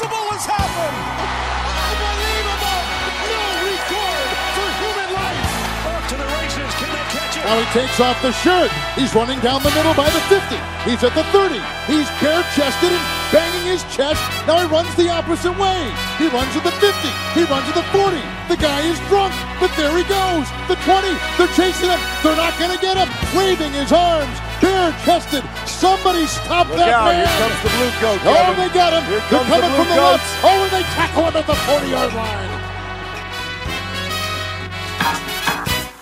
impossible has happened. Unbelievable. No regard for human life. Off to the races. Can they catch it? Now he takes off the shirt. He's running down the middle by the 50. He's at the 30. He's bare chested and banging his chest. Now he runs the opposite way. He runs at the 50. He runs at the 40. The guy is drunk, but there he goes. The 20. They're chasing him. They're not going to get him. Waving his arms. Bare chested. Somebody stop Look that out, man. here comes the blue coat. Oh, Kevin. they got him. Here They're comes the coming blue from the coats. left. Oh, and they tackle him at the 40 yard line.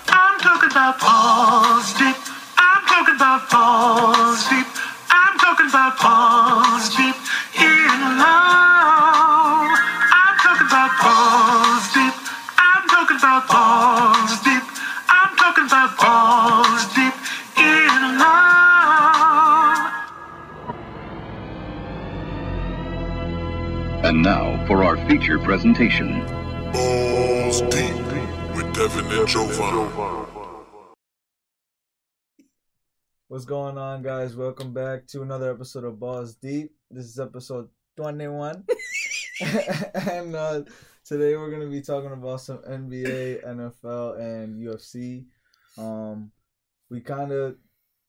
I'm talking about balls deep. I'm talking about balls deep. I'm talking about balls deep in love. Feature presentation. Balls deep with Devin and Jovan. What's going on, guys? Welcome back to another episode of Balls Deep. This is episode 21. and uh, today we're going to be talking about some NBA, NFL, and UFC. Um, we kind of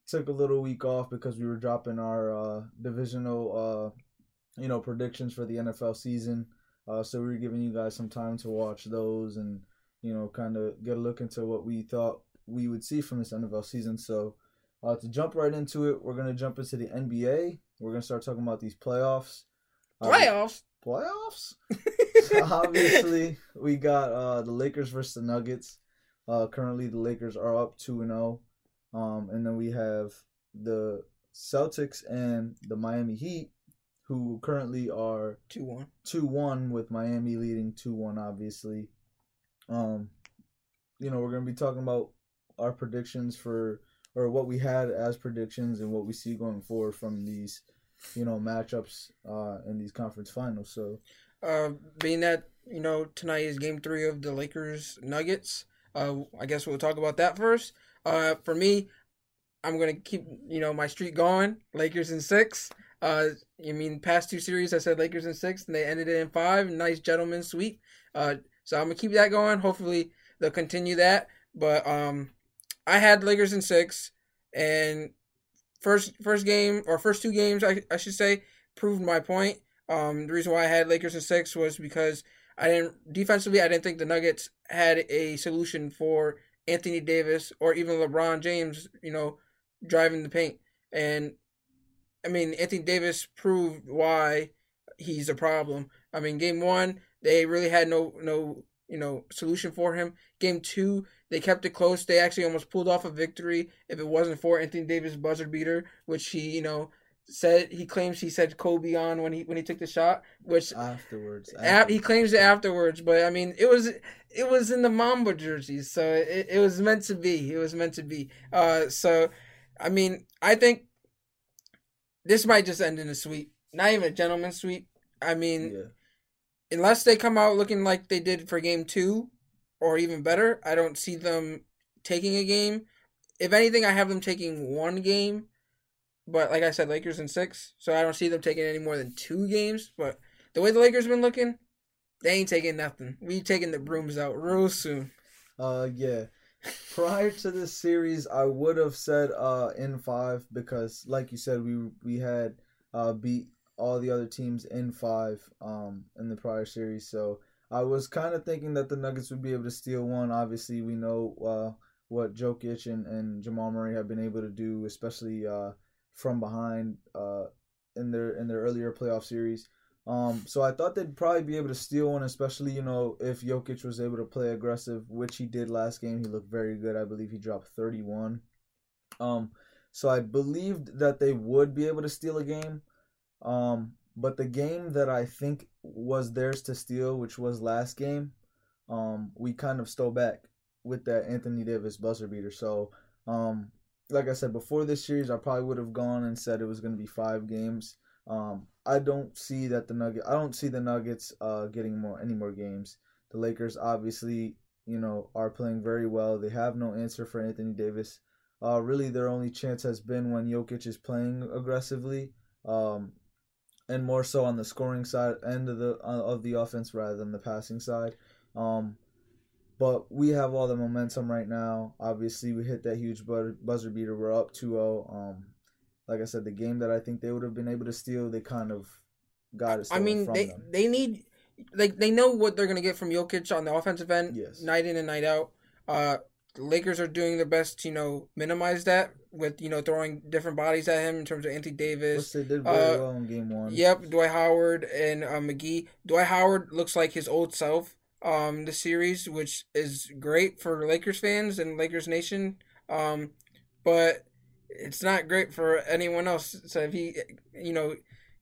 took a little week off because we were dropping our uh, divisional, uh, you know, predictions for the NFL season. Uh, so we were giving you guys some time to watch those and, you know, kind of get a look into what we thought we would see from this NFL season. So, uh, to jump right into it, we're gonna jump into the NBA. We're gonna start talking about these playoffs. Uh, Playoffs. playoffs. Obviously, we got uh, the Lakers versus the Nuggets. Uh, currently, the Lakers are up two and zero, um, and then we have the Celtics and the Miami Heat, who currently are Two one. two one with Miami leading two one. Obviously, um, you know we're gonna be talking about our predictions for or what we had as predictions and what we see going forward from these, you know, matchups uh, in these conference finals. So Uh, being that you know tonight is Game Three of the Lakers Nuggets. Uh, I guess we'll talk about that first. Uh, for me, I'm gonna keep you know my streak going. Lakers in six. Uh, I mean, past two series I said Lakers in six, and they ended it in five. Nice gentleman sweep. Uh, so I'm gonna keep that going. Hopefully they'll continue that. But um, I had Lakers in six, and first first game or first two games I, I should say proved my point. Um, the reason why I had Lakers in six was because I didn't defensively I didn't think the Nuggets had a solution for Anthony Davis or even LeBron James, you know, driving the paint. And I mean Anthony Davis proved why he's a problem. I mean game one they really had no no you know solution for him. Game two they kept it close. They actually almost pulled off a victory if it wasn't for Anthony Davis buzzer beater, which he you know said he claims he said Kobe on when he when he took the shot, which afterwards, he claims it afterwards. But I mean, it was it was in the Mamba jerseys, so it, it was meant to be. It was meant to be. Uh, so I mean, I think this might just end in a sweep, not even a gentleman's sweep. I mean, yeah. unless they come out looking like they did for game two, or even better, I don't see them taking a game. If anything, I have them taking one game. But like I said, Lakers in six, so I don't see them taking any more than two games. But the way the Lakers been looking, they ain't taking nothing. We taking the brooms out real soon. Uh, yeah. Prior to this series, I would have said uh in five because, like you said, we we had uh beat all the other teams in five um in the prior series. So I was kind of thinking that the Nuggets would be able to steal one. Obviously, we know uh what Jokic and and Jamal Murray have been able to do, especially uh from behind uh in their in their earlier playoff series. Um, so I thought they'd probably be able to steal one, especially you know if Jokic was able to play aggressive, which he did last game. He looked very good. I believe he dropped thirty one. Um, so I believed that they would be able to steal a game. Um, but the game that I think was theirs to steal, which was last game, um, we kind of stole back with that Anthony Davis buzzer beater. So, um, like I said before this series, I probably would have gone and said it was going to be five games. Um, I don't see that the Nugget. I don't see the Nuggets uh, getting more any more games. The Lakers obviously, you know, are playing very well. They have no answer for Anthony Davis. Uh, really, their only chance has been when Jokic is playing aggressively. Um, and more so on the scoring side end of the uh, of the offense rather than the passing side. Um, but we have all the momentum right now. Obviously, we hit that huge buzzer beater. We're up 2-0. Um, like I said, the game that I think they would have been able to steal, they kind of got it. I mean, they them. they need like they know what they're gonna get from Jokic on the offensive end, Yes. night in and night out. Uh, the Lakers are doing their best to you know minimize that with you know throwing different bodies at him in terms of Anthony Which Davis. they did very uh, well in game one. Yep, Dwight Howard and uh, McGee. Dwight Howard looks like his old self. Um, the series, which is great for Lakers fans and Lakers Nation. Um, but it's not great for anyone else. So if he, you know,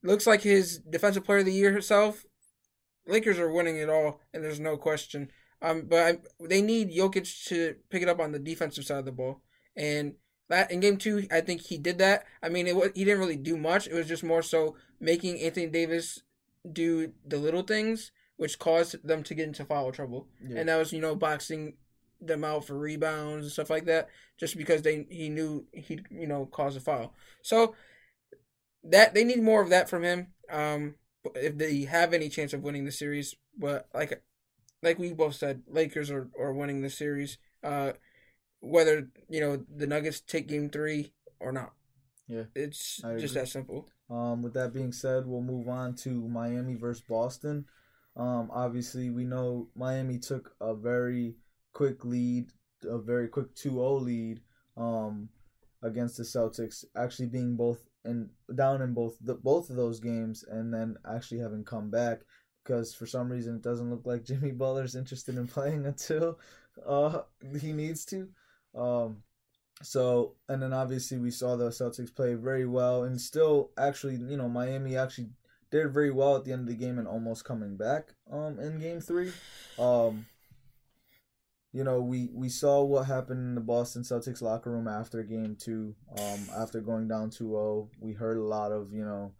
looks like his defensive player of the year herself, Lakers are winning it all, and there's no question. Um, but I, they need Jokic to pick it up on the defensive side of the ball, and that in game two, I think he did that. I mean, it was, he didn't really do much. It was just more so making Anthony Davis do the little things, which caused them to get into foul trouble, Yeah. and that was you know boxing them out for rebounds and stuff like that, just because they he knew he you know caused a foul. So that they need more of that from him. Um, if they have any chance of winning the series, but like like we both said, Lakers are, are winning the series. Uh, whether you know the Nuggets take Game Three or not. Yeah, It's just that simple. Um, with that being said, we'll move on to Miami versus Boston. Um, obviously, we know Miami took a very quick lead, a very quick 2-0 lead um, against the Celtics, actually being both in down in both the, both of those games, and then actually having come back because for some reason it doesn't look like Jimmy Butler's interested in playing until uh, he needs to. Um, so, and then obviously we saw the Celtics play very well and still actually, you know, Miami actually did very well at the end of the game and almost coming back um in game 3. Um you know, we we saw what happened in the Boston Celtics locker room after game 2 um after going down 2-0. We heard a lot of, you know,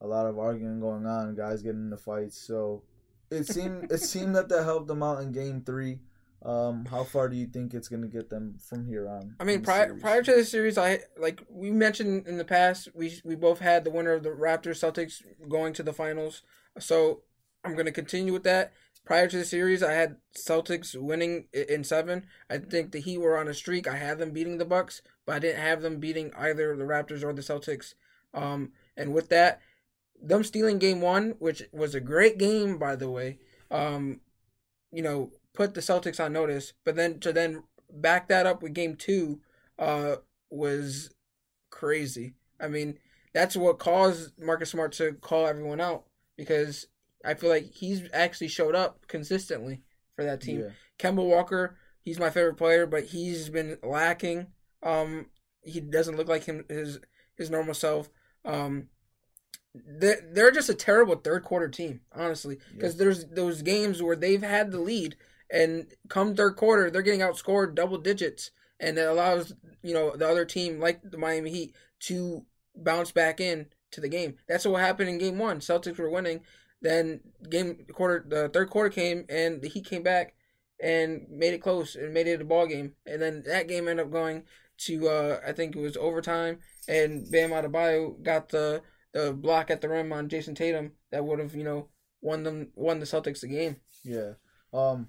a lot of arguing going on, guys getting into fights. So, it seemed it seemed that that helped them out in game 3. Um, how far do you think it's gonna get them from here on? I mean, prior series? prior to the series, I like we mentioned in the past, we we both had the winner of the Raptors Celtics going to the finals. So I'm gonna continue with that. Prior to the series, I had Celtics winning in seven. I think the Heat were on a streak. I had them beating the Bucks, but I didn't have them beating either the Raptors or the Celtics. Um, and with that, them stealing game one, which was a great game by the way. Um, you know, put the Celtics on notice, but then to then back that up with game two, uh, was crazy. I mean, that's what caused Marcus Smart to call everyone out because I feel like he's actually showed up consistently for that team. Yeah. Kemba Walker, he's my favorite player, but he's been lacking. Um, he doesn't look like him his his normal self. Um, they're, they're just a terrible third quarter team, honestly, because there's those games where they've had the lead, and come third quarter, they're getting outscored double digits, and it allows you know the other team, like the Miami Heat, to bounce back in to the game. That's what happened in Game One. Celtics were winning, then game quarter the third quarter came, and the Heat came back and made it close and made it a ball game, and then that game ended up going to uh, I think it was overtime, and Bam Adebayo got the the block at the rim on Jayson Tatum that would have you know won them won the Celtics the game. Yeah. Um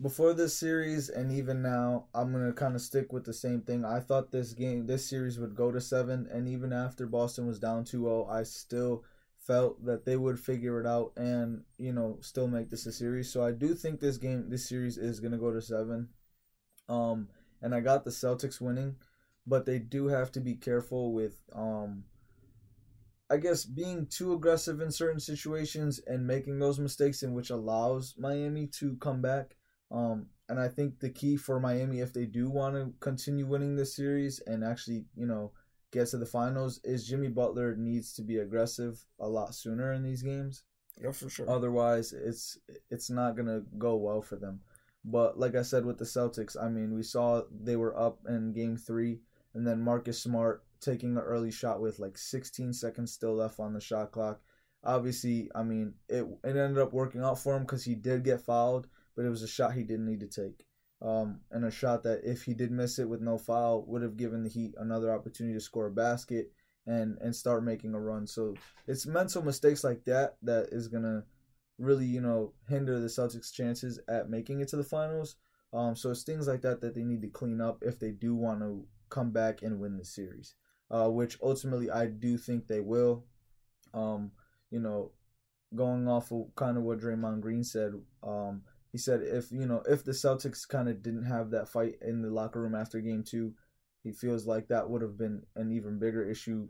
before this series and even now, I'm gonna kind of stick with the same thing. I thought this game, this series would go to seven, and even after Boston was down 2-0, I still felt that they would figure it out and you know still make this a series. So I do think this game, this series is gonna go to seven. Um, and I got the Celtics winning, but they do have to be careful with um. I guess being too aggressive in certain situations and making those mistakes in which allows Miami to come back. Um, and I think the key for Miami, if they do want to continue winning this series and actually, you know, get to the finals, is Jimmy Butler needs to be aggressive a lot sooner in these games. Yeah, for sure. Otherwise, it's it's not gonna go well for them. But like I said with the Celtics, I mean, we saw they were up in Game Three, and then Marcus Smart taking an early shot with like 16 seconds still left on the shot clock. Obviously, I mean, it it ended up working out for him because he did get fouled, but it was a shot he didn't need to take. Um, and a shot that if he did miss it with no foul would have given the Heat another opportunity to score a basket and and start making a run. So it's mental mistakes like that that is gonna really you know hinder the Celtics' chances at making it to the finals. Um, so it's things like that that they need to clean up if they do want to come back and win the series. Uh, which ultimately I do think they will. Um, you know, going off of kind of what Draymond Green said, um, he said if you know if the Celtics kind of didn't have that fight in the locker room after Game Two, he feels like that would have been an even bigger issue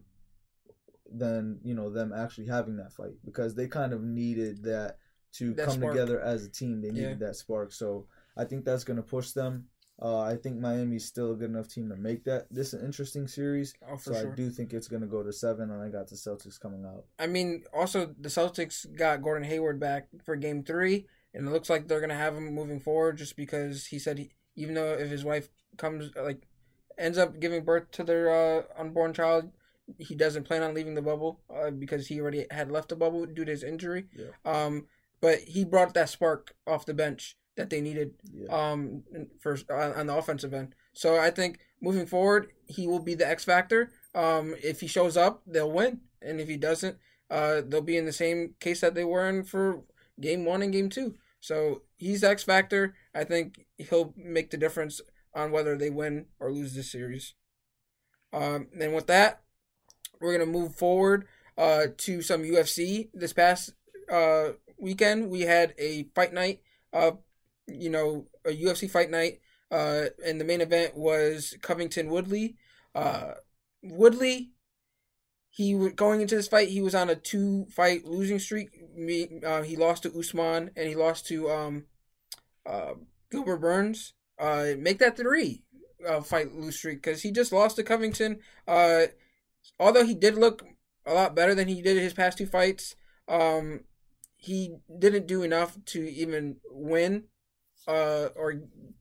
than you know them actually having that fight because they kind of needed that to That come spark. together as a team. They needed Yeah. that spark. So I think that's going to push them. Uh, I think Miami's still a good enough team to make that this is an interesting series. Oh, so sure. I do think it's going to go to seven, and I got the Celtics coming out. I mean, also the Celtics got Gordon Hayward back for Game Three, and it looks like they're gonna have him moving forward. Just because he said, he, even though if his wife comes like ends up giving birth to their uh, unborn child, he doesn't plan on leaving the bubble uh, because he already had left the bubble due to his injury. Yeah. Um, but he brought that spark off the bench that they needed Yeah. um for on, on the offensive end. So I think moving forward, he will be the X factor. Um, if he shows up, they'll win, and if he doesn't, uh, they'll be in the same case that they were in for game one and game two. So he's X factor. I think he'll make the difference on whether they win or lose this series. Um, and with that, we're gonna move forward uh, to some UFC. This past uh, weekend, we had a fight night. Uh, you know, a UFC fight night. Uh, and the main event was Covington Woodley. Uh, Woodley, he going into this fight, he was on a two fight losing streak. Me, uh, he lost to Usman and he lost to um, uh, Gilbert Burns. Uh, make that three uh, fight lose streak because he just lost to Covington. Uh, although he did look a lot better than he did his past two fights, um, he didn't do enough to even win uh, or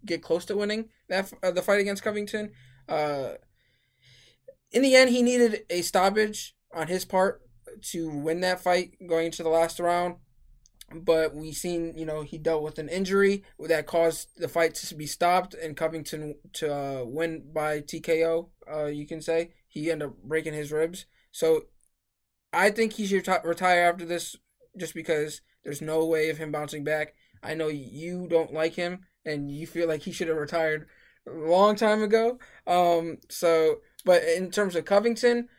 get close to winning that uh, the fight against Covington. Uh, in the end, he needed a stoppage on his part to win that fight going into the last round. But we seen, you know, he dealt with an injury that caused the fight to be stopped and Covington to uh, win by TKO. Uh, you can say he ended up breaking his ribs. So I think he should reti- retire after this, just because there's no way of him bouncing back. I know you don't like him, and you feel like he should have retired a long time ago. Um, so, but in terms of Covington,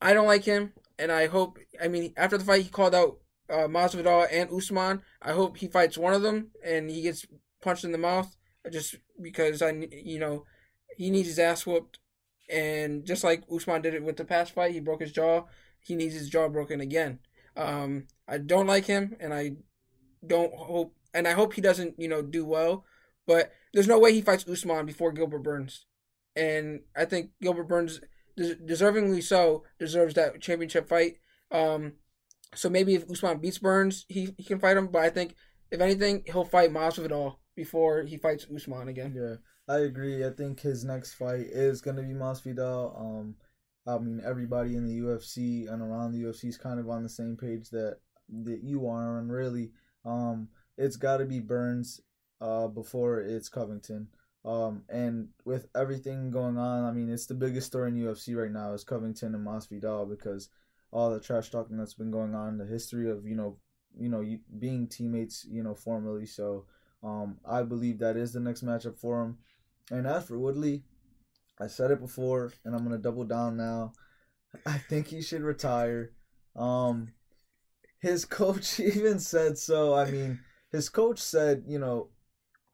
I don't like him, and I hope. I mean, after the fight, he called out uh, Masvidal and Usman. I hope he fights one of them and he gets punched in the mouth, just because I, you know, he needs his ass whooped, and just like Usman did it with the past fight, he broke his jaw. He needs his jaw broken again. Um, I don't like him, and I don't hope, and I hope he doesn't, you know, do well. But there's no way he fights Usman before Gilbert Burns, and I think Gilbert Burns, des- deservingly so, deserves that championship fight. Um, so maybe if Usman beats Burns, he, he can fight him. But I think if anything, he'll fight Masvidal before he fights Usman again. Yeah, I agree. I think his next fight is gonna be Masvidal. Um, I mean, everybody in the UFC and around the UFC is kind of on the same page that that you are, and really, um, it's got to be Burns, uh, before it's Covington. Um, and with everything going on, I mean, it's the biggest story in UFC right now is Covington and Masvidal because all the trash talking that's been going on, the history of you know, you know, being teammates, you know, formerly. So, um, I believe that is the next matchup for him. And as for Woodley, I said it before, and I'm gonna double down now. I think he should retire. Um, his coach even said so. I mean, his coach said, you know,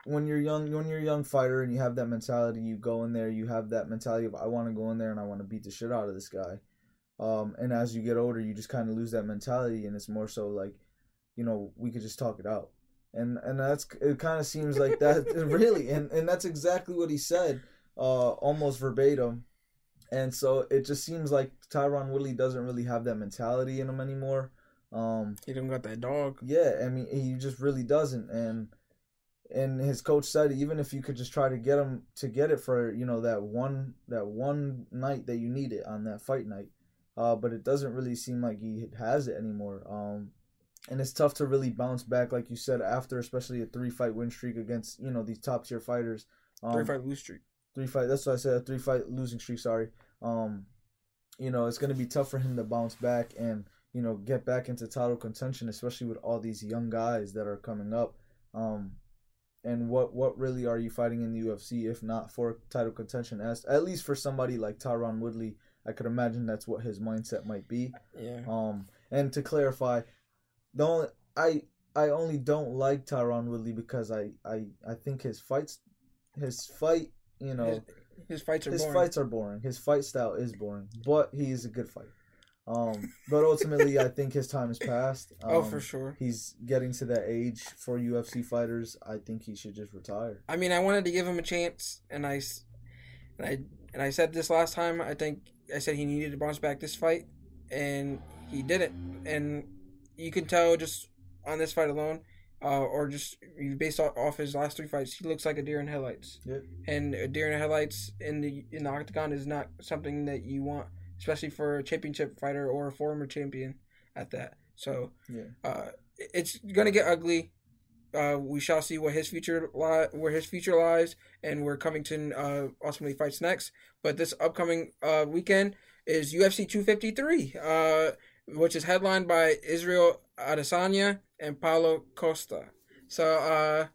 when you're young, when you're a young fighter and you have that mentality, you go in there, you have that mentality of I want to go in there and I want to beat the shit out of this guy. Um, and as you get older, you just kind of lose that mentality, and it's more so like, you know, we could just talk it out. And and that's it. Kind of seems like that really, and and that's exactly what he said, uh, almost verbatim. And so it just seems like Tyron Woodley doesn't really have that mentality in him anymore. Um, He don't got that dog. yeah, I mean he just really doesn't, and and his coach said even if you could just try to get him to get it for you know that one that one night that you need it on that fight night, uh, but it doesn't really seem like he has it anymore. Um, and it's tough to really bounce back, like you said, after especially a three fight win streak against you know these top tier fighters. Um, Three fight lose streak. three fight. That's what I said. A three fight losing streak. Sorry. Um, you know, it's going to be tough for him to bounce back and you know get back into title contention, especially with all these young guys that are coming up. Um, and what what really are you fighting in the UFC if not for title contention? As at least for somebody like Tyron Woodley, I could imagine that's what his mindset might be. Yeah. Um, and to clarify, the only I I only don't like Tyron Woodley because I I I think his fights, his fight, you know, His, his fights are his boring. fights are boring. His fight style is boring, but he is a good fighter. Um, but ultimately, I think his time has passed. Um, oh, for sure. He's getting to that age for UFC fighters. I think he should just retire. I mean, I wanted to give him a chance, and I, and I, and I said this last time. I think I said he needed to bounce back this fight, and he didn't. And you can tell just on this fight alone, uh, or just based off, off his last three fights, he looks like a deer in headlights. Yep. And a deer in headlights in the in the octagon is not something that you want, especially for a championship fighter or a former champion at that. So Yeah. uh, it's gonna get ugly. Uh, we shall see what his future li- where his future lies, and where Covington uh, ultimately fights next. But this upcoming uh, weekend is UFC 253, uh, which is headlined by Israel Adesanya and Paulo Costa. So uh,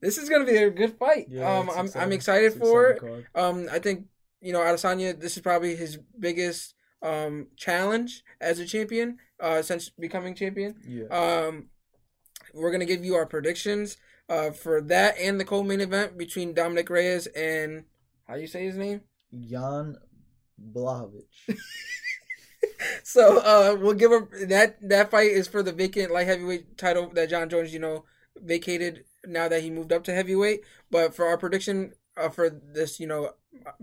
this is gonna be a good fight. um, I'm exciting. I'm excited It's for it. Um, I think you know Adesanya. This is probably his biggest um challenge as a champion uh since becoming champion. Yeah. Um, we're gonna give you our predictions uh for that and the co-main event between Dominic Reyes and how do you say his name. Jan Blachowicz. So uh, we'll give him that. That fight is for the vacant light heavyweight title that Jon Jones, you know, vacated now that he moved up to heavyweight. But for our prediction uh, for this, you know,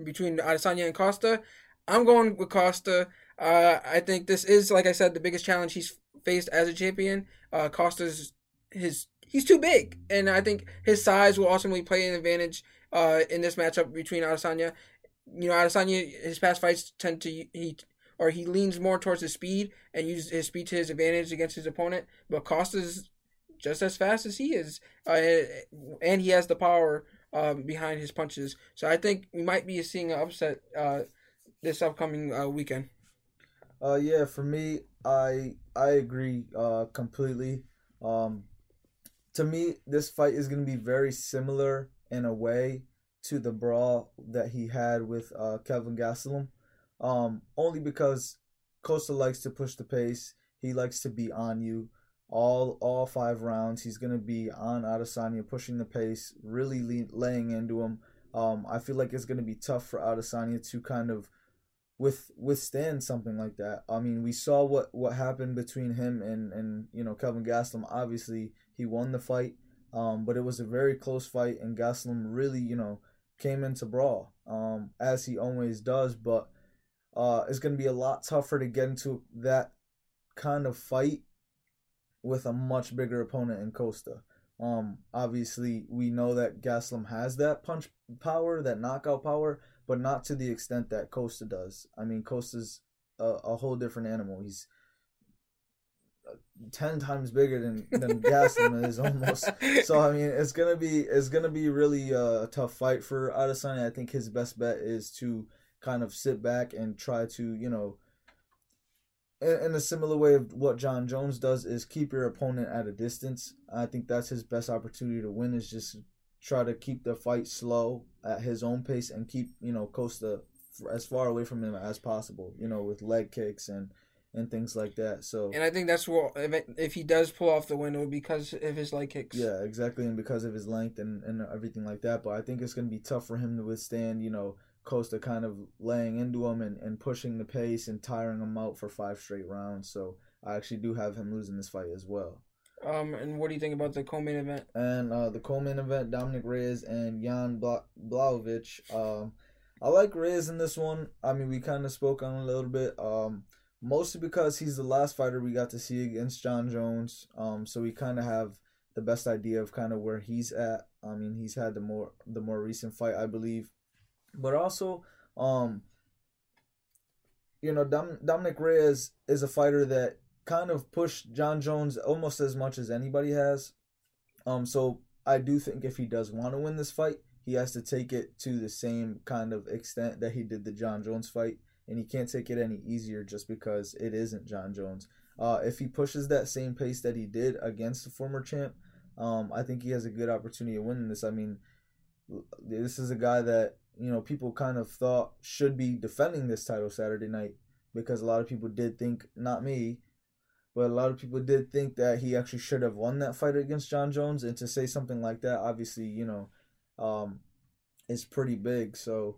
between Adesanya and Costa, I'm going with Costa. Uh, I think this is, like I said, the biggest challenge he's faced as a champion. Uh, Costa's his he's too big, and I think his size will ultimately play an advantage uh, in this matchup between Adesanya. You know, Adesanya his past fights tend to he or he leans more towards his speed and uses his speed to his advantage against his opponent. But Costa's just as fast as he is, uh, and he has the power um, behind his punches. So I think we might be seeing an upset uh, this upcoming uh, weekend. Uh, yeah, for me, I I agree uh completely. Um, to me, this fight is gonna be very similar in a way to the brawl that he had with uh Kevin Gastelum. Um, only because Costa likes to push the pace. He likes to be on you all all five rounds. He's gonna be on Adesanya, pushing the pace, really le- laying into him. Um, I feel like it's gonna be tough for Adesanya to kind of with withstand something like that. I mean, we saw what what happened between him and and you know Kelvin Gastelum. Obviously, he won the fight, um, but it was a very close fight, and Gastelum really you know came into brawl, um, as he always does. But uh, it's gonna be a lot tougher to get into that kind of fight with a much bigger opponent in Costa. Um, obviously, we know that Gastelum has that punch power, that knockout power, but not to the extent that Costa does. I mean, Costa's a, a whole different animal. He's uh, ten times bigger than than Gastelum is almost. So I mean, it's gonna be it's gonna be really uh, a tough fight for Adesanya. I think his best bet is to kind of sit back and try to you know. In, in a similar way of what Jon Jones does is keep your opponent at a distance. I think that's his best opportunity to win is just try to keep the fight slow at his own pace and keep you know Costa as far away from him as possible. You know, with leg kicks and and things like that. So And I think that's what if, it, if he does pull off the win, it would be because of his leg kicks. yeah, exactly, and because of his length and and everything like that. But I think it's gonna be tough for him to withstand. You know. Costa kind of laying into him and, and pushing the pace and tiring him out for five straight rounds. So I actually do have him losing this fight as well. Um, and what do you think about the co-main event? And uh, the co-main event, Dominic Reyes and Jan Bla- Blachowicz. Um, I like Reyes in this one. I mean, we kind of spoke on a little bit. Um, mostly because he's the last fighter we got to see against Jon Jones. Um, so we kind of have the best idea of kind of where he's at. I mean, he's had the more the more recent fight, I believe, but also, um, you know, Dom- Dominic Reyes is a fighter that kind of pushed Jon Jones almost as much as anybody has. Um, so I do think if he does want to win this fight, he has to take it to the same kind of extent that he did the Jon Jones fight. and he can't take it any easier just because it isn't Jon Jones. Uh, if he pushes that same pace that he did against the former champ, um, I think he has a good opportunity of winning this. I mean, this is a guy that you know people kind of thought should be defending this title Saturday night because a lot of people did think, not me, but a lot of people did think that he actually should have won that fight against Jon Jones. And to say something like that, obviously, you know, um, is pretty big. So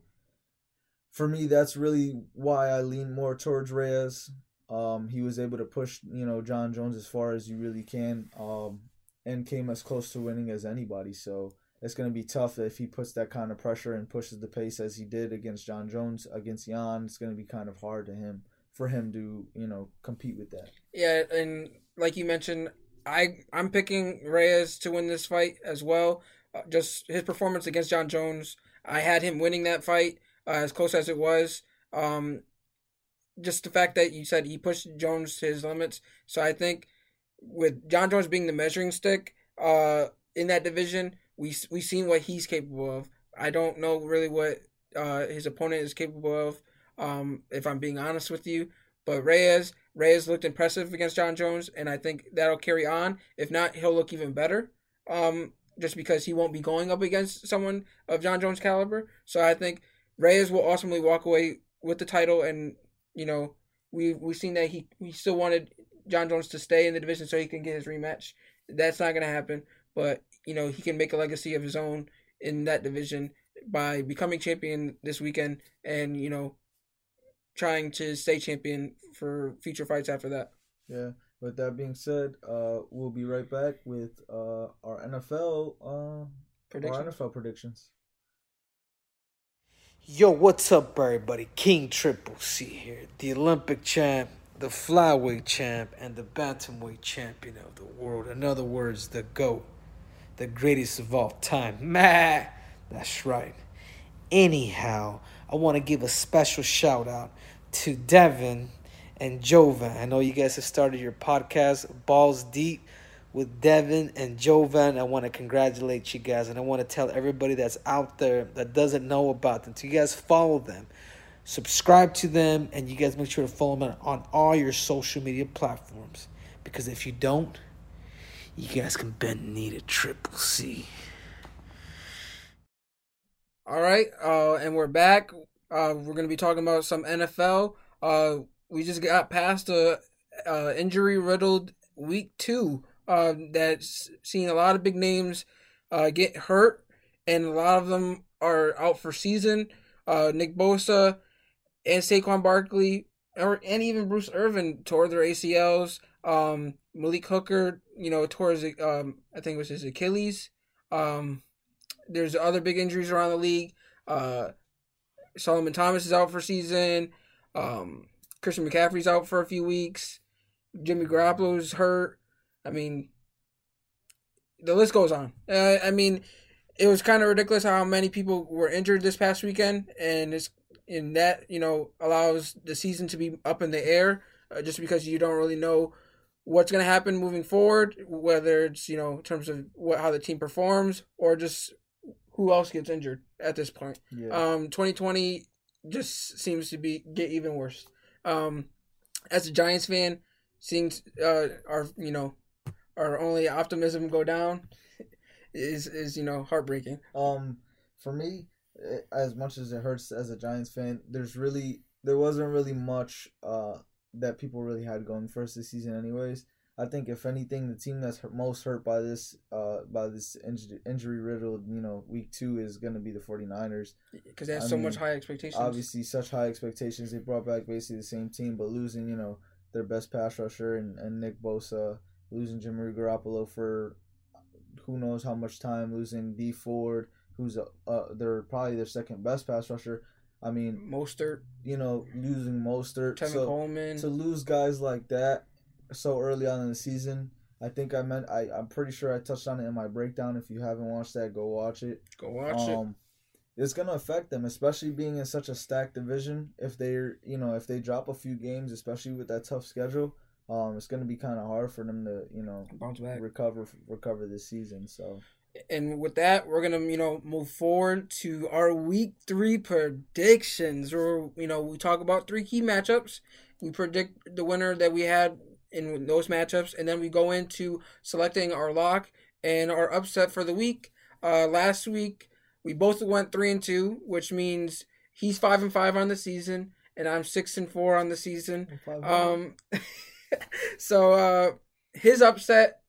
for me, that's really why I lean more towards Reyes. Um, he was able to push, you know, Jon Jones as far as you really can, um, and came as close to winning as anybody. So it's going to be tough if he puts that kind of pressure and pushes the pace as he did against Jon Jones against Jan. It's going to be kind of hard to him for him to you know compete with that. Yeah, and like you mentioned, I I'm picking Reyes to win this fight as well. Uh, just his performance against Jon Jones, I had him winning that fight uh, as close as it was. Um, just the fact that you said he pushed Jones to his limits, so I think with Jon Jones being the measuring stick uh, in that division, we we seen what he's capable of. I don't know really what uh, his opponent is capable of. Um, if I'm being honest with you, but Reyes Reyes looked impressive against Jon Jones, and I think that'll carry on. If not, he'll look even better. Um, just because he won't be going up against someone of Jon Jones' caliber. So I think Reyes will ultimately walk away with the title, and you know we we've seen that he he still wanted Jon Jones to stay in the division so he can get his rematch. That's not gonna happen, but you know he can make a legacy of his own in that division by becoming champion this weekend, and you know trying to stay champion for future fights after that. Yeah. With that being said, uh, we'll be right back with uh, our NFL uh, Predictions? Our NFL predictions. Yo, what's up, everybody? King Triple C here, the Olympic champ, the flyweight champ, and the bantamweight champion of the world. In other words, the GOAT, the greatest of all time. Meh, that's right. Anyhow, I want to give a special shout out to Devin and Jovan. I know you guys have started your podcast, Balls Deep, with Devin and Jovan. I want to congratulate you guys, and I want to tell everybody that's out there that doesn't know about them to you guys follow them, subscribe to them, and you guys make sure to follow them on all your social media platforms. Because if you don't, you guys can bend knee to Triple C. All right, uh, and we're back. Uh, we're gonna be talking about some NFL. Uh, we just got past a uh, injury riddled week two. Uh, that's seen a lot of big names uh, get hurt, and a lot of them are out for season. Uh, Nick Bosa and Saquon Barkley, or and even Bruce Irvin tore their ACLs. Um, Malik Hooker, you know, his um, I think it was his Achilles. Um, there's other big injuries around the league. Uh, Solomon Thomas is out for season. Um, Christian McCaffrey's out for a few weeks. Jimmy Garoppolo's hurt. I mean, the list goes on. Uh, I mean, it was kind of ridiculous how many people were injured this past weekend, and it's in that you know allows the season to be up in the air, uh, just because you don't really know what's going to happen moving forward, whether it's you know in terms of what how the team performs or just who else gets injured at this point. Yeah. Um, 2020 just seems to be get even worse. Um, as a Giants fan, seeing uh our you know our only optimism go down is is you know heartbreaking. Um, for me, eh, as much as it hurts as a Giants fan, there's really there wasn't really much uh that people really had going first this season, anyways. I think if anything, the team that's hurt, most hurt by this uh by this injury injury riddled you know week two is gonna be the 49ers. because they have I so much high expectations. Obviously, such high expectations. They brought back basically the same team, but losing you know their best pass rusher and, and Nick Bosa, losing Jimmy Garoppolo for who knows how much time, losing Dee Ford, who's a uh, they're probably their second best pass rusher. I mean, Mostert, you know, losing Mostert. Tevin so, Coleman. to lose guys like that so early on in the season, I think I meant I I'm pretty sure I touched on it in my breakdown. If you haven't watched that, go watch it. go watch it. Um, it's gonna affect them, especially being in such a stacked division. If they're you know if they drop a few games, especially with that tough schedule, um, it's gonna be kind of hard for them to you know Bounce back. recover recover this season. So And with that, we're gonna you know move forward to our week three predictions, or you know we talk about three key matchups. We predict the winner that we had in those matchups, and then we go into selecting our lock and our upset for the week. Uh, last week we both went three and two, which means he's five and five on the season, and I'm six and four on the season. Um, so uh, his upset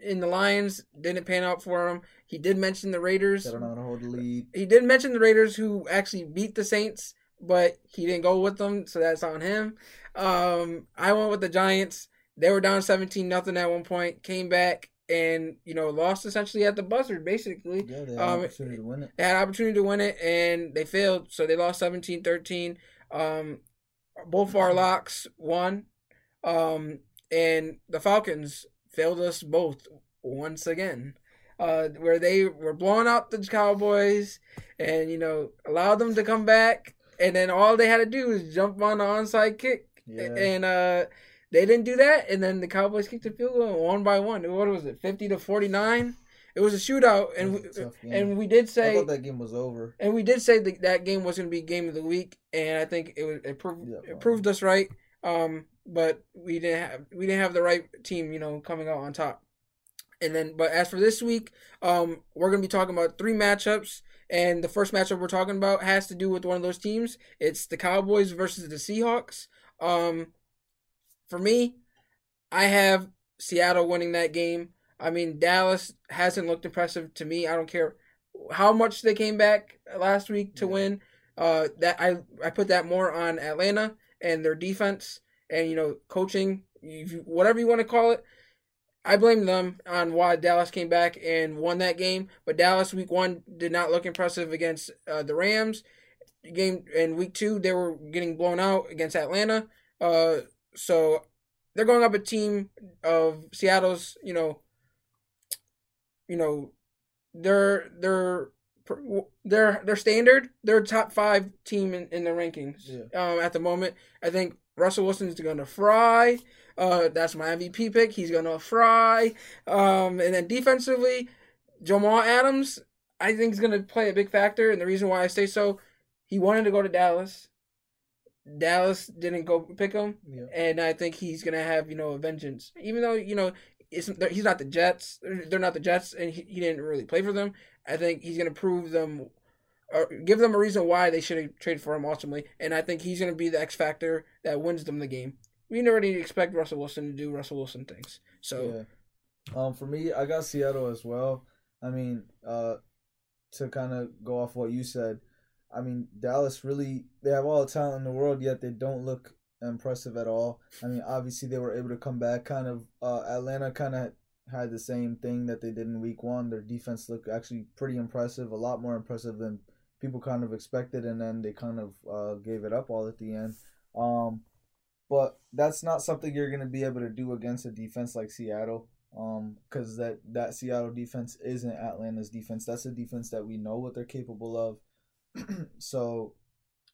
in the Lions didn't pan out for him. He did mention the Raiders. They don't know how to hold lead. He did mention the Raiders who actually beat the Saints, but he didn't go with them, so that's on him. Um, I went with the Giants. They were down seventeen nothing at one point, came back and you know lost essentially at the buzzer, basically. Yeah, they had Um, opportunity to win it. They had opportunity to win it and they failed, so they lost 17-13. Um, both our locks won, um, and the Falcons failed us both once again. Uh, where they were blowing out the Cowboys, and you know allowed them to come back, and then all they had to do was jump on the onside kick, Yeah. and uh, they didn't do that, and then the Cowboys kicked the field goal one by one. What was it, fifty to forty nine? It was a shootout, and we, and we did I say thought that game was over. and we did say that that game was going to be game of the week, and I think it was it proved Yeah, it proved us right. Um, but we didn't have we didn't have the right team, you know, coming out on top. And then, but as for this week, um, we're going to be talking about three matchups, and the first matchup we're talking about has to do with one of those teams. It's the Cowboys versus the Seahawks. Um, for me, I have Seattle winning that game. I mean, Dallas hasn't looked impressive to me. I don't care how much they came back last week to Yeah. win. Uh, that I I put that more on Atlanta and their defense and you know coaching, you, whatever you want to call it. I blame them on why Dallas came back and won that game. But Dallas week one did not look impressive against uh, the Rams. Game in week two they were getting blown out against Atlanta. Uh, so they're going up a team of Seattle's. You know, you know, their their their their standard. They're a top five team in, in the rankings Yeah. um, at the moment. I think Russell Wilson's going to fry. Uh, that's my MVP pick. He's going to fry. Um, and then defensively, Jamal Adams, I think is going to play a big factor. And the reason why I say so, he wanted to go to Dallas. Dallas didn't go pick him, Yeah. and I think he's gonna have you know a vengeance. Even though you know it's, he's not the Jets, they're not the Jets, and he, he didn't really play for them. I think he's gonna prove them, give them a reason why they should have traded for him ultimately. And I think he's gonna be the X factor that wins them the game. We already expect Russell Wilson to do Russell Wilson things. So Yeah. Um, for me, I got Seattle as well. I mean, uh, to kind of go off what you said, I mean, Dallas really they have all the talent in the world, yet they don't look impressive at all. I mean, obviously they were able to come back. Kind of, uh, Atlanta kind of had the same thing that they did in Week One. Their defense looked actually pretty impressive, a lot more impressive than people kind of expected, and then they kind of uh, gave it up all at the end. Um, but that's not something you're going to be able to do against a defense like Seattle. Um, because that that Seattle defense isn't Atlanta's defense. That's a defense that we know what they're capable of. so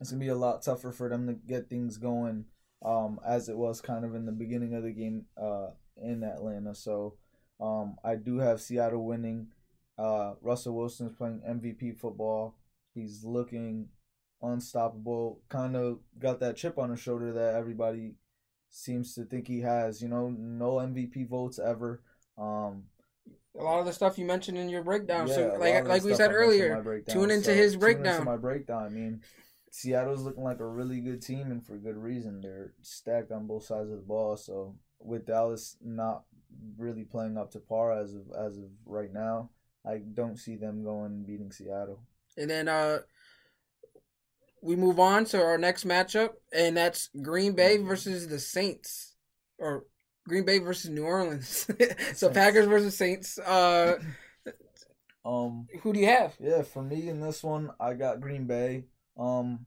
it's gonna be a lot tougher for them to get things going. Um, as it was kind of in the beginning of the game. Uh, in Atlanta. So, um, I do have Seattle winning. Uh, Russell Wilson's playing MVP football. He's looking unstoppable. Kind of got that chip on his shoulder that everybody seems to think he has. You know, no MVP votes ever. Um, a lot of the stuff you mentioned in your breakdown. yeah, so like like we said earlier, tune into So, his tune breakdown. into my breakdown. I mean, Seattle's looking like a really good team, and for good reason. They're stacked on both sides of the ball. So with Dallas not really playing up to par as of as of right now, I don't see them going beating Seattle. And then uh we move on to our next matchup, and that's Green Bay versus the Saints. Or Green Bay versus New Orleans. so. Packers versus Saints. Uh Um, who do you have? Yeah, for me in this one, I got Green Bay. Um,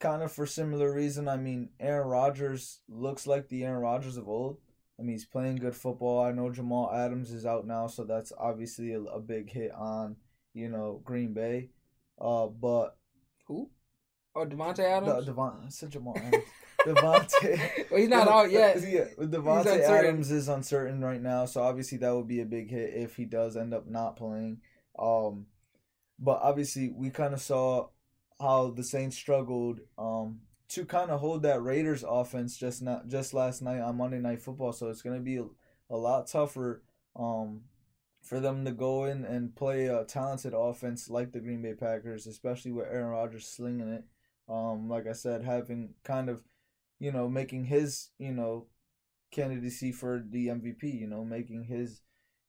kind of for similar reason. I mean, Aaron Rodgers looks like the Aaron Rodgers of old. I mean, he's playing good football. I know Jamal Adams is out now, so that's obviously a, a big hit on you know Green Bay. Uh, but Who? Oh Davante Adams? the, Devon, I said Jamal Adams. Davante. Well, he's not out yet. Yeah, Davante. Adams is uncertain right now, so obviously that would be a big hit if he does end up not playing. Um, but obviously we kind of saw how the Saints struggled um to kind of hold that Raiders offense just not just last night on Monday Night Football. So it's gonna be a, a lot tougher um for them to go in and play a talented offense like the Green Bay Packers, especially with Aaron Rodgers slinging it. Um, like I said, having kind of, you know, making his, you know, candidacy for the MVP, you know, making his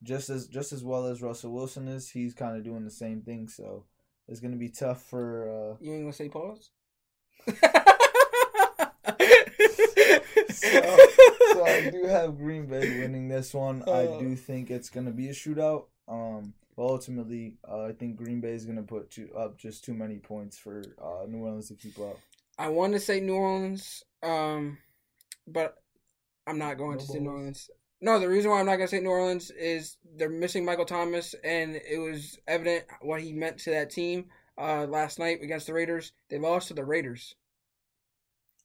just as just as well as Russell Wilson is, he's kind of doing the same thing. So it's gonna be tough for. Uh, You ain't gonna say pause? so, so I do have Green Bay winning this one. I Uh. do think it's gonna be a shootout. Um, but ultimately, uh, I think Green Bay is gonna put two, up just too many points for uh, New Orleans to keep up. I want to say New Orleans, um, but I'm not going No to say New? Orleans. No, the reason why I'm not going to say New Orleans is they're missing Michael Thomas, and it was evident what he meant to that team uh, last night against the Raiders. They lost to the Raiders.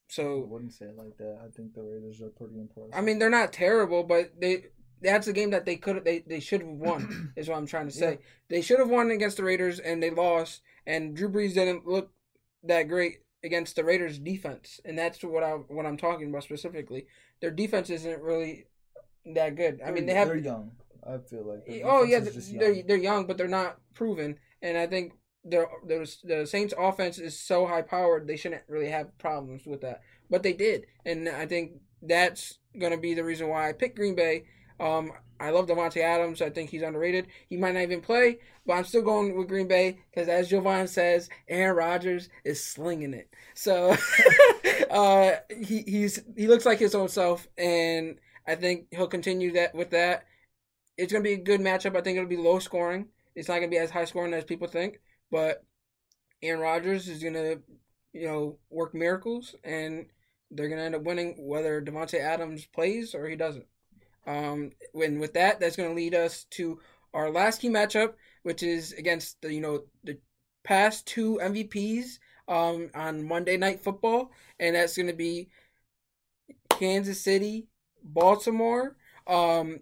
I So, wouldn't say it like that. I think the Raiders are pretty impressive. I mean, they're not terrible, but they that's a game that they could they they should have won. is what I'm trying to say. Yeah. They should have won against the Raiders, and they lost. And Drew Brees didn't look that great against the Raiders' defense, and that's what I what I'm talking about specifically. Their defense isn't really that good. I mean, they have they're young. I feel like. oh yeah, defense is just they're young. they're young, but they're not proven. And I think the the the Saints' offense is so high powered, they shouldn't really have problems with that. But they did, and I think that's gonna be the reason why I picked Green Bay. Um, I love Davante Adams. I think he's underrated. He might not even play, but I'm still going with Green Bay because, as Jovan says, Aaron Rodgers is slinging it. So uh, he he's he looks like his own self, and I think he'll continue that with that. It's gonna be a good matchup. I think it'll be low scoring. It's not gonna be as high scoring as people think, but Aaron Rodgers is gonna, you know, work miracles, and they're gonna end up winning whether Davante Adams plays or he doesn't. Um, when with that, that's gonna lead us to our last key matchup, which is against the you know the past two MVPs um, on Monday Night Football, and that's gonna be Kansas City, Baltimore. Um,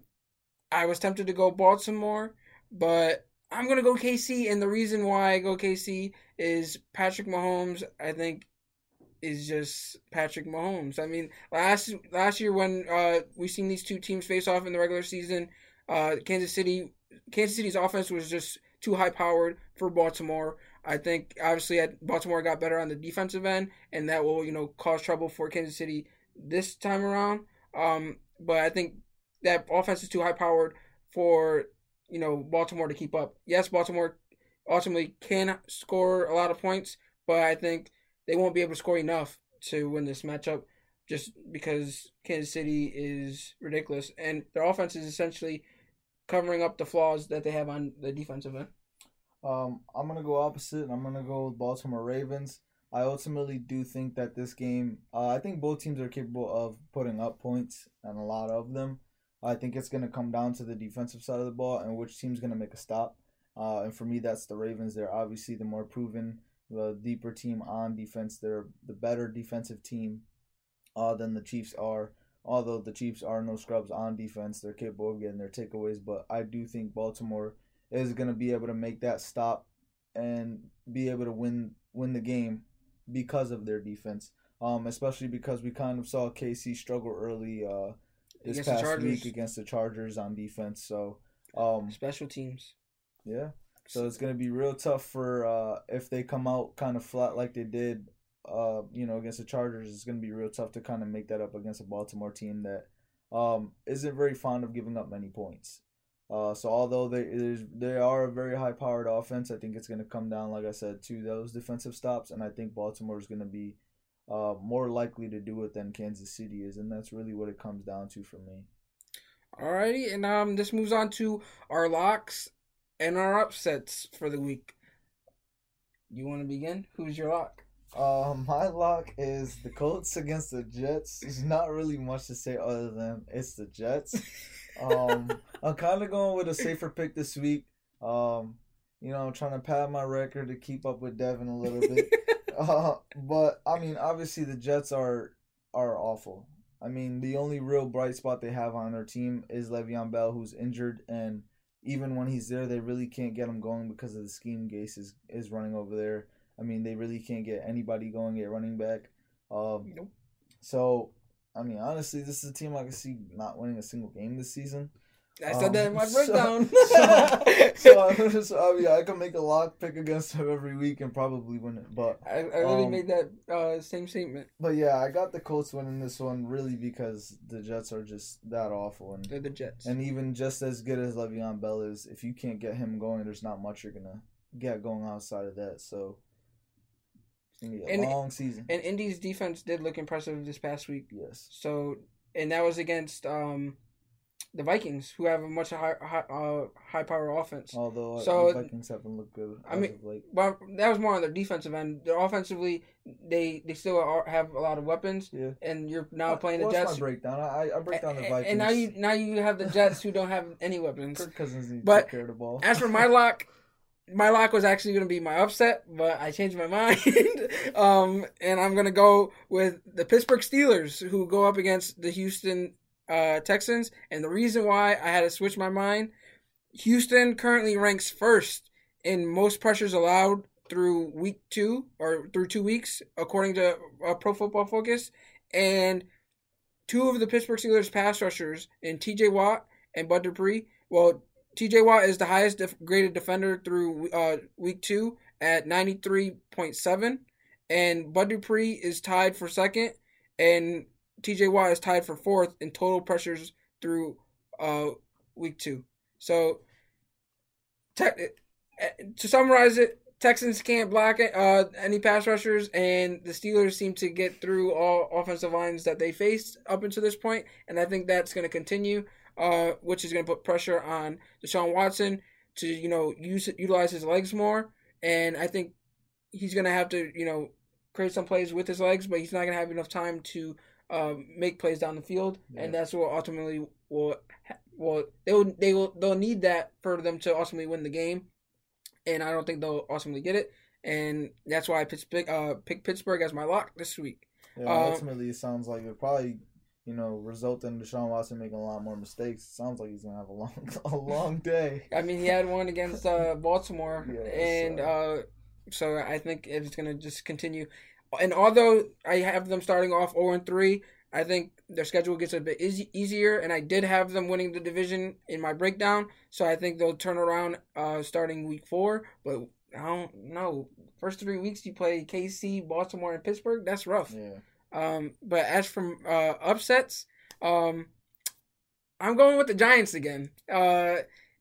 I was tempted to go Baltimore, but I'm gonna go KC, and the reason why I go KC is Patrick Mahomes. I think is just Patrick Mahomes. I mean, last last year when uh, we seen these two teams face off in the regular season, uh, Kansas City Kansas City's offense was just too high powered for Baltimore. I think obviously Baltimore got better on the defensive end, and that will you know cause trouble for Kansas City this time around. Um, but I think that offense is too high powered for you know Baltimore to keep up. Yes, Baltimore ultimately can score a lot of points, but I think they won't be able to score enough to win this matchup just because Kansas City is ridiculous and their offense is essentially covering up the flaws that they have on the defensive end. Um, I'm gonna go opposite. and I'm gonna go with Baltimore Ravens. I ultimately do think that this game. Uh, I think both teams are capable of putting up points and a lot of them. I think it's gonna come down to the defensive side of the ball and which team's gonna make a stop. Uh, and for me, that's the Ravens. They're obviously the more proven, the deeper team on defense. They're the better defensive team uh, than the Chiefs are. Although the Chiefs are no scrubs on defense, they're capable of getting their takeaways. But I do think Baltimore is going to be able to make that stop and be able to win win the game because of their defense. Um, especially because we kind of saw KC struggle early uh, this Against the past Chargers. week against the Chargers on defense. So um, Special teams. yeah. So it's gonna be real tough for uh, if they come out kind of flat like they did, uh, you know, against the Chargers. It's gonna be real tough to kind of make that up against a Baltimore team that um, isn't very fond of giving up many points. Uh, so although they they are a very high powered offense, I think it's gonna come down, like I said, to those defensive stops, and I think Baltimore is gonna be uh, more likely to do it than Kansas City is, and that's really what it comes down to for me. Alrighty, and um, this moves on to our locks and our upsets for the week. You want to begin? Who's your lock? Uh, my lock is the Colts against the Jets. There's not really much to say other than it's the Jets. Um, I'm kind of going with a safer pick this week. Um, you know, I'm trying to pad my record to keep up with Devin a little bit. uh, but I mean, obviously the Jets are are awful. I mean, the only real bright spot they have on their team is Le'Veon Bell, who's injured, and even when he's there, they really can't get him going because of the scheme Gase is, is running over there. I mean, they really can't get anybody going at running back. Um, Nope. So, I mean, honestly, this is a team I can see not winning a single game this season. I said that in my Um, so- breakdown. So, so, so, I mean, I can make a lock pick against them every week and probably win it. But I, I really Um, made that uh, same statement. but yeah, I got the Colts winning this one really because the Jets are just that awful and They're the Jets. and even just as good as Le'Veon Bell is, if you can't get him going, there's not much you're gonna get going outside of that. So it's gonna be a And- long season. And Indy's defense did look impressive this past week. yes. So, and that was against um, the Vikings, who have a much high high, uh, high power offense. Although So- the Vikings haven't looked good I mean- late. Well, that was more on their defensive end. Their offensively, they they still are, have a lot of weapons, Yeah. and you're now playing the Jets. my breakdown? I I break down the Vikings. and now you now you have the Jets who don't have any weapons. Kirk Cousins needs But to take care of the ball. As for my lock, my lock was actually going to be my upset, but I changed my mind. um, and I'm going to go with the Pittsburgh Steelers, who go up against the Houston uh, Texans. And the reason why I had to switch my mind, Houston currently ranks first in most pressures allowed through week two or through two weeks, according to uh, Pro Football Focus. And two of the Pittsburgh Steelers pass rushers, in TJ Watt and Bud Dupree, well, TJ Watt is the highest def- graded defender through uh, week two at 93.7. And Bud Dupree is tied for second. And TJ Watt is tied for fourth in total pressures through uh, week two. So, te- uh, to summarize it, Texans can't block uh, any pass rushers, and the Steelers seem to get through all offensive lines that they faced up until this point, and I think that's going to continue, uh, which is going to put pressure on Deshaun Watson to you know use utilize his legs more, and I think he's going to have to you know create some plays with his legs, but he's not going to have enough time to um, make plays down the field, and that's what ultimately will well they will they will they'll need that for them to ultimately win the game and I don't think they'll ultimately get it. And that's why I picked, uh, picked Pittsburgh as my lock this week. Yeah, Uh, ultimately, it sounds like it probably, you know, result in Deshaun Watson making a lot more mistakes. sounds like he's gonna have a long, a long day. I mean, he had one against uh, Baltimore, Yeah, and so- uh, so I think it's going to just continue. And although I have them starting off 0 and 3, I think their schedule gets a bit easy, easier, and I did have them winning the division in my breakdown. So I think they'll turn around uh, starting week four. But I don't know. First three weeks you play KC, Baltimore, and Pittsburgh. That's rough. Yeah. Um, but as from uh, upsets, um, I'm going with the Giants again. Uh,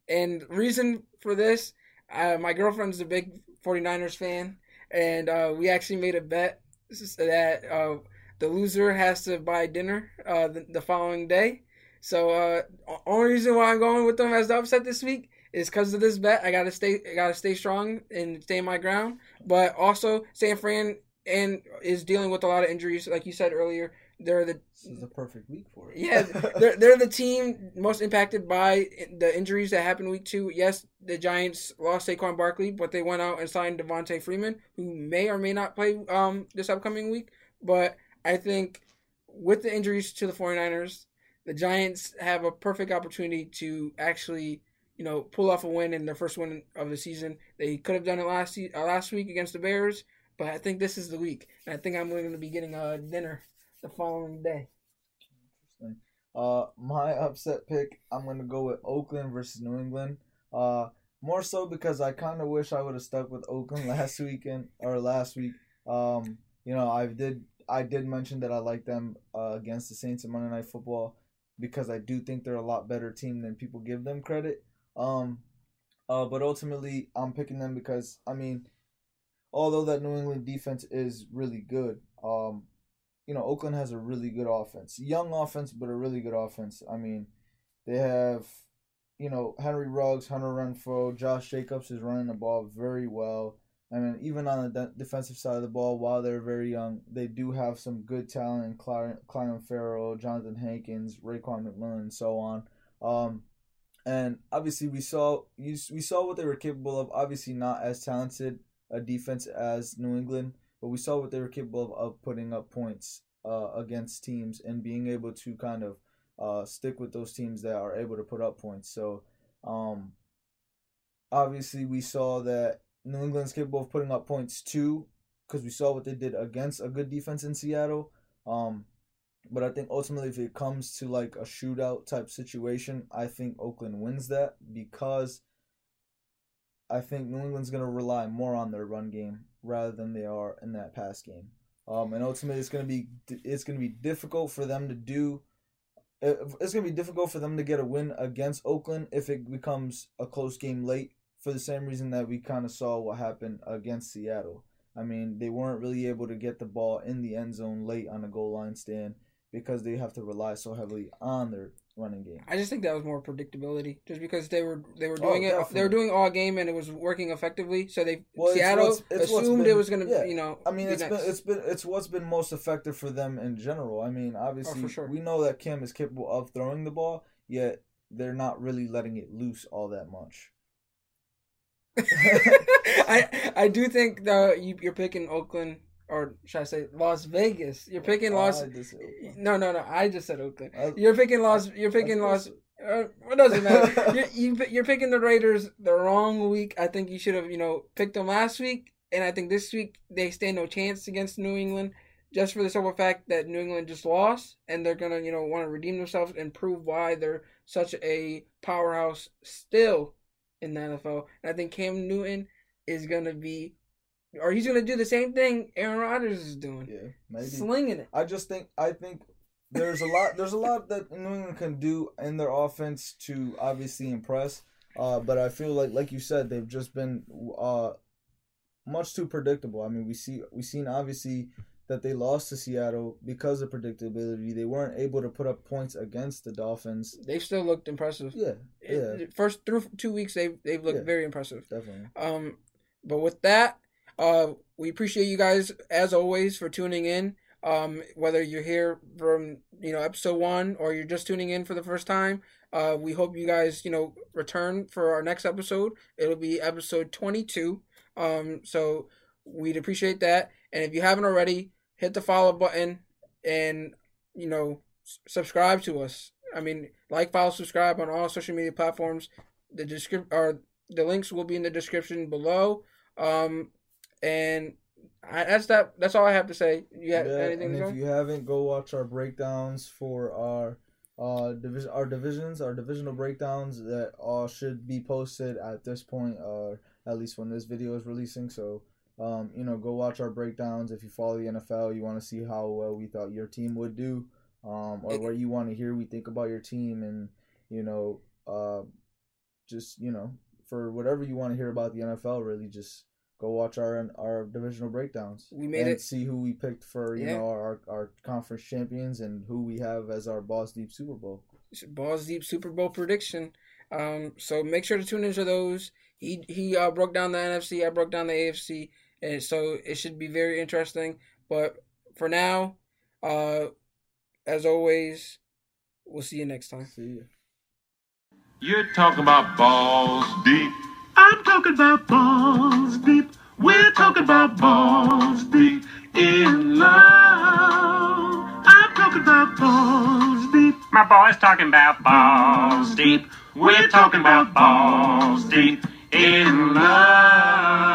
and reason for this, uh, my girlfriend's a big 49ers fan, and uh, we actually made a bet that uh, the loser has to buy dinner uh, the, the following day. So uh, only reason why I'm going with them as the upset this week is because of this bet. I gotta stay, I gotta stay strong and stay my ground. But also, San Fran and is dealing with a lot of injuries, like you said earlier. They're the This is a perfect week for it. yeah, they're they're the team most impacted by the injuries that happened week two. Yes, the Giants lost Saquon Barkley, but they went out and signed Devonta Freeman, who may or may not play um this upcoming week. But I think with the injuries to the 49ers, the Giants have a perfect opportunity to actually, you know, pull off a win in their first win of the season. They could have done it last uh, last week against the Bears, but I think this is the week, and I think I'm going to be getting a dinner the following day. Interesting. Uh, my upset pick, I'm gonna go with Oakland versus New England. Uh, more so because I kind of wish I would have stuck with Oakland last weekend or last week. Um, you know, I did I did mention that I like them uh, against the Saints in Monday Night Football because I do think they're a lot better team than people give them credit. Um, uh, but ultimately, I'm picking them because I mean, although that New England defense is really good, um, you know, Oakland has a really good offense. Young offense, but a really good offense. I mean, they have, you know, Henry Ruggs, Hunter Renfrow, Josh Jacobs is running the ball very well. I mean, even on the de- defensive side of the ball, while they're very young, they do have some good talent in Cly- Clyde Ferrell, Jonathan Hankins, Raekwon McMillan, and so on. Um, and obviously, we saw you, we saw what they were capable of. Obviously, not as talented a defense as New England, but we saw what they were capable of, of putting up points uh, against teams and being able to kind of uh, stick with those teams that are able to put up points. So, um, obviously, we saw that New England's capable of putting up points too, because we saw what they did against a good defense in Seattle. Um, but I think ultimately, if it comes to like a shootout type situation, I think Oakland wins that because I think New England's going to rely more on their run game rather than they are in that pass game. Um, and ultimately, it's going to be it's going to be difficult for them to do. It's going to be difficult for them to get a win against Oakland if it becomes a close game late. For the same reason that we kind of saw what happened against Seattle. I mean, they weren't really able to get the ball in the end zone late on a goal line stand because they have to rely so heavily on their running game. I just think that was more predictability, just because they were they were Oh, doing it. They were doing all game and it was working effectively. So they Well, it's Seattle what's- it's assumed been- it was gonna, yeah. you know. I mean, it's next. been it's been it's what's been most effective for them in general. I mean, oh, obviously, Oh, sure. we know that Cam is capable of throwing the ball, yet they're not really letting it loose all that much. I I do think though you, you're picking Oakland or should I say Las Vegas? You're picking Las. I No, no, no. I just said Oakland. I- You're picking Las. You're picking Las. Uh, what does it matter? you're, you, you're picking the Raiders the wrong week. I think you should have, you know, picked them last week, and I think this week they stand no chance against New England, just for the simple fact that New England just lost, and they're gonna, you know, want to redeem themselves and prove why they're such a powerhouse still in the NFL. And I think Cam Newton is gonna be, or he's gonna do the same thing Aaron Rodgers is doing, yeah, maybe. slinging it. I just think I think there's a lot there's a lot that New England can do in their offense to obviously impress. Uh, but I feel like like you said they've just been uh much too predictable. I mean we see we seen obviously that they lost to Seattle because of predictability. They weren't able to put up points against the Dolphins. They've still looked impressive. Yeah, yeah, First through two weeks, they've they've looked Yeah. very impressive. definitely. Um, but with that, uh, we appreciate you guys as always for tuning in. Um, whether you're here from you know episode one or you're just tuning in for the first time, uh, we hope you guys you know return for our next episode. It'll be episode 22. Um, so we'd appreciate that. And if you haven't already, hit the follow button and you know subscribe to us. I mean, like, follow, subscribe on all social media platforms. The descrip- or the links will be in the description below. Um, and I, that's that. That's all I have to say. You got anything and if you haven't, go watch our breakdowns for our uh division, our divisions, our divisional breakdowns that all should be posted at this point, or at least when this video is releasing. So, um, you know, go watch our breakdowns. If you follow the NFL, you want to see how well we thought your team would do, um, or what you want to hear we think about your team, and you know, uh, just you know, for whatever you want to hear about the NFL, really just go watch our our divisional breakdowns. We made and it- See who we picked for you Yeah. know our our conference champions and who we have as our Boss Deep Super Bowl. Balls deep Super Bowl prediction. Um, so make sure to tune into those. He he uh, broke down the NFC. I broke down the AFC, and so it should be very interesting. But for now, uh, as always, we'll see you next time. See ya. You're talking about balls deep. I'm talking about balls deep. We're talking about balls deep in love. I'm talking about balls deep. My boy's talking about balls deep. We're talking about balls deep in love.